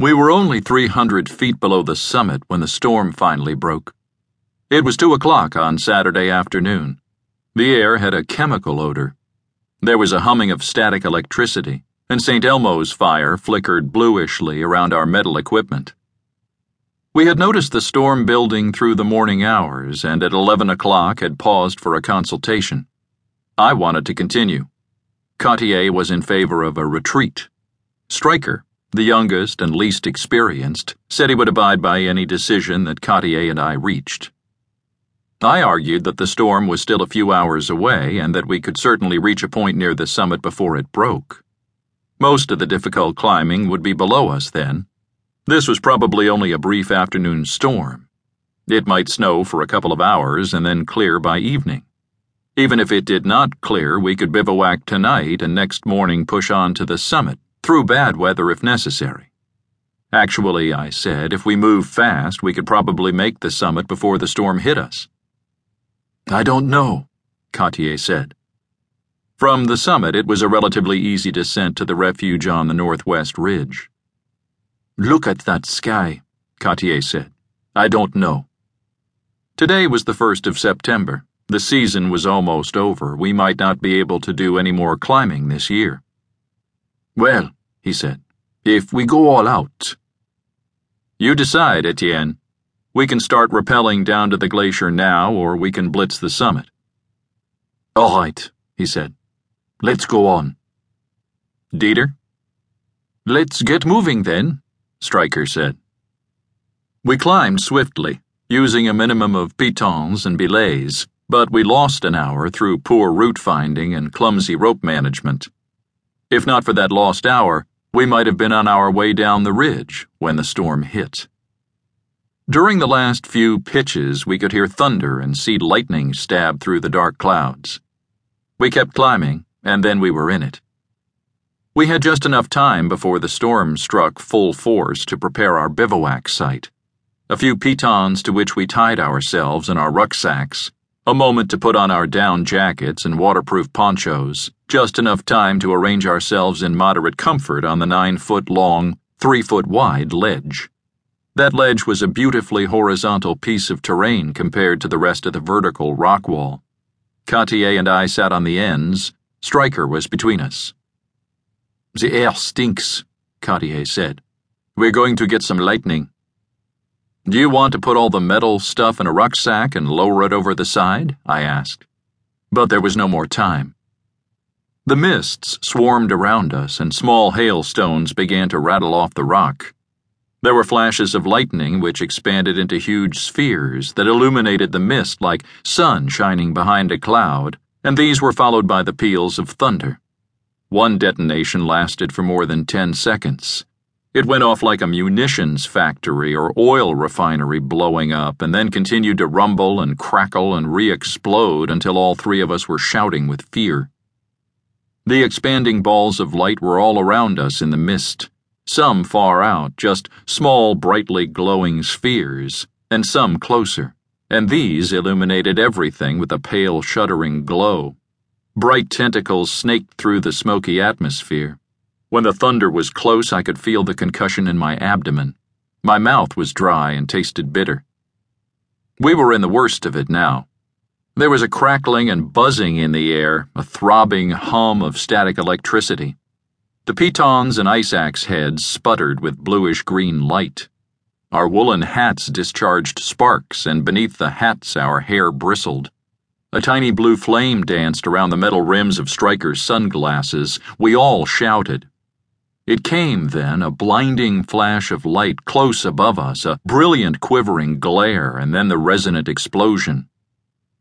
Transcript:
We were only 300 feet below the summit when the storm finally broke. It was 2 o'clock on Saturday afternoon. The air had a chemical odor. There was a humming of static electricity, and St. Elmo's fire flickered bluishly around our metal equipment. We had noticed the storm building through the morning hours and at 11 o'clock had paused for a consultation. I wanted to continue. Cottier was in favor of a retreat. Streicher, the youngest and least experienced, said he would abide by any decision that Cottier and I reached. I argued that the storm was still a few hours away and that we could certainly reach a point near the summit before it broke. Most of the difficult climbing would be below us then. This was probably only a brief afternoon storm. It might snow for a couple of hours and then clear by evening. Even if it did not clear, we could bivouac tonight and next morning push on to the summit, through bad weather if necessary. Actually, I said, if we move fast, we could probably make the summit before the storm hit us. I don't know, Cartier said. From the summit, it was a relatively easy descent to the refuge on the northwest ridge. Look at that sky, Cartier said. I don't know. Today was the first of September. The season was almost over. We might not be able to do any more climbing this year. Well, he said, if we go all out. You decide, Etienne. We can start rappelling down to the glacier now, or we can blitz the summit. All right, he said. Let's go on. Dieter? Let's get moving then, Streicher said. We climbed swiftly, using a minimum of pitons and belays, but we lost an hour through poor route finding and clumsy rope management. If not for that lost hour, we might have been on our way down the ridge when the storm hit. During the last few pitches, we could hear thunder and see lightning stab through the dark clouds. We kept climbing, and then we were in it. We had just enough time before the storm struck full force to prepare our bivouac site. A few pitons to which we tied ourselves and our rucksacks, a moment to put on our down jackets and waterproof ponchos, just enough time to arrange ourselves in moderate comfort on the nine foot long, three foot wide ledge. That ledge was a beautifully horizontal piece of terrain compared to the rest of the vertical rock wall. Cartier and I sat on the ends. Streicher was between us. The air stinks, Cartier said. We're going to get some lightning. Do you want to put all the metal stuff in a rucksack and lower it over the side? I asked. But there was no more time. The mists swarmed around us, and small hailstones began to rattle off the rock. There were flashes of lightning which expanded into huge spheres that illuminated the mist like sun shining behind a cloud, and these were followed by the peals of thunder. One detonation lasted for more than ten seconds. It went off like a munitions factory or oil refinery blowing up, and then continued to rumble and crackle and re explode until all three of us were shouting with fear. The expanding balls of light were all around us in the mist some far out, just small, brightly glowing spheres, and some closer, and these illuminated everything with a pale, shuddering glow. Bright tentacles snaked through the smoky atmosphere. When the thunder was close, I could feel the concussion in my abdomen. My mouth was dry and tasted bitter. We were in the worst of it now. There was a crackling and buzzing in the air, a throbbing hum of static electricity. The pitons and ice axe heads sputtered with bluish green light. Our woolen hats discharged sparks, and beneath the hats our hair bristled. A tiny blue flame danced around the metal rims of Streicher's sunglasses. We all shouted. It came then, a blinding flash of light close above us, a brilliant quivering glare, and then the resonant explosion.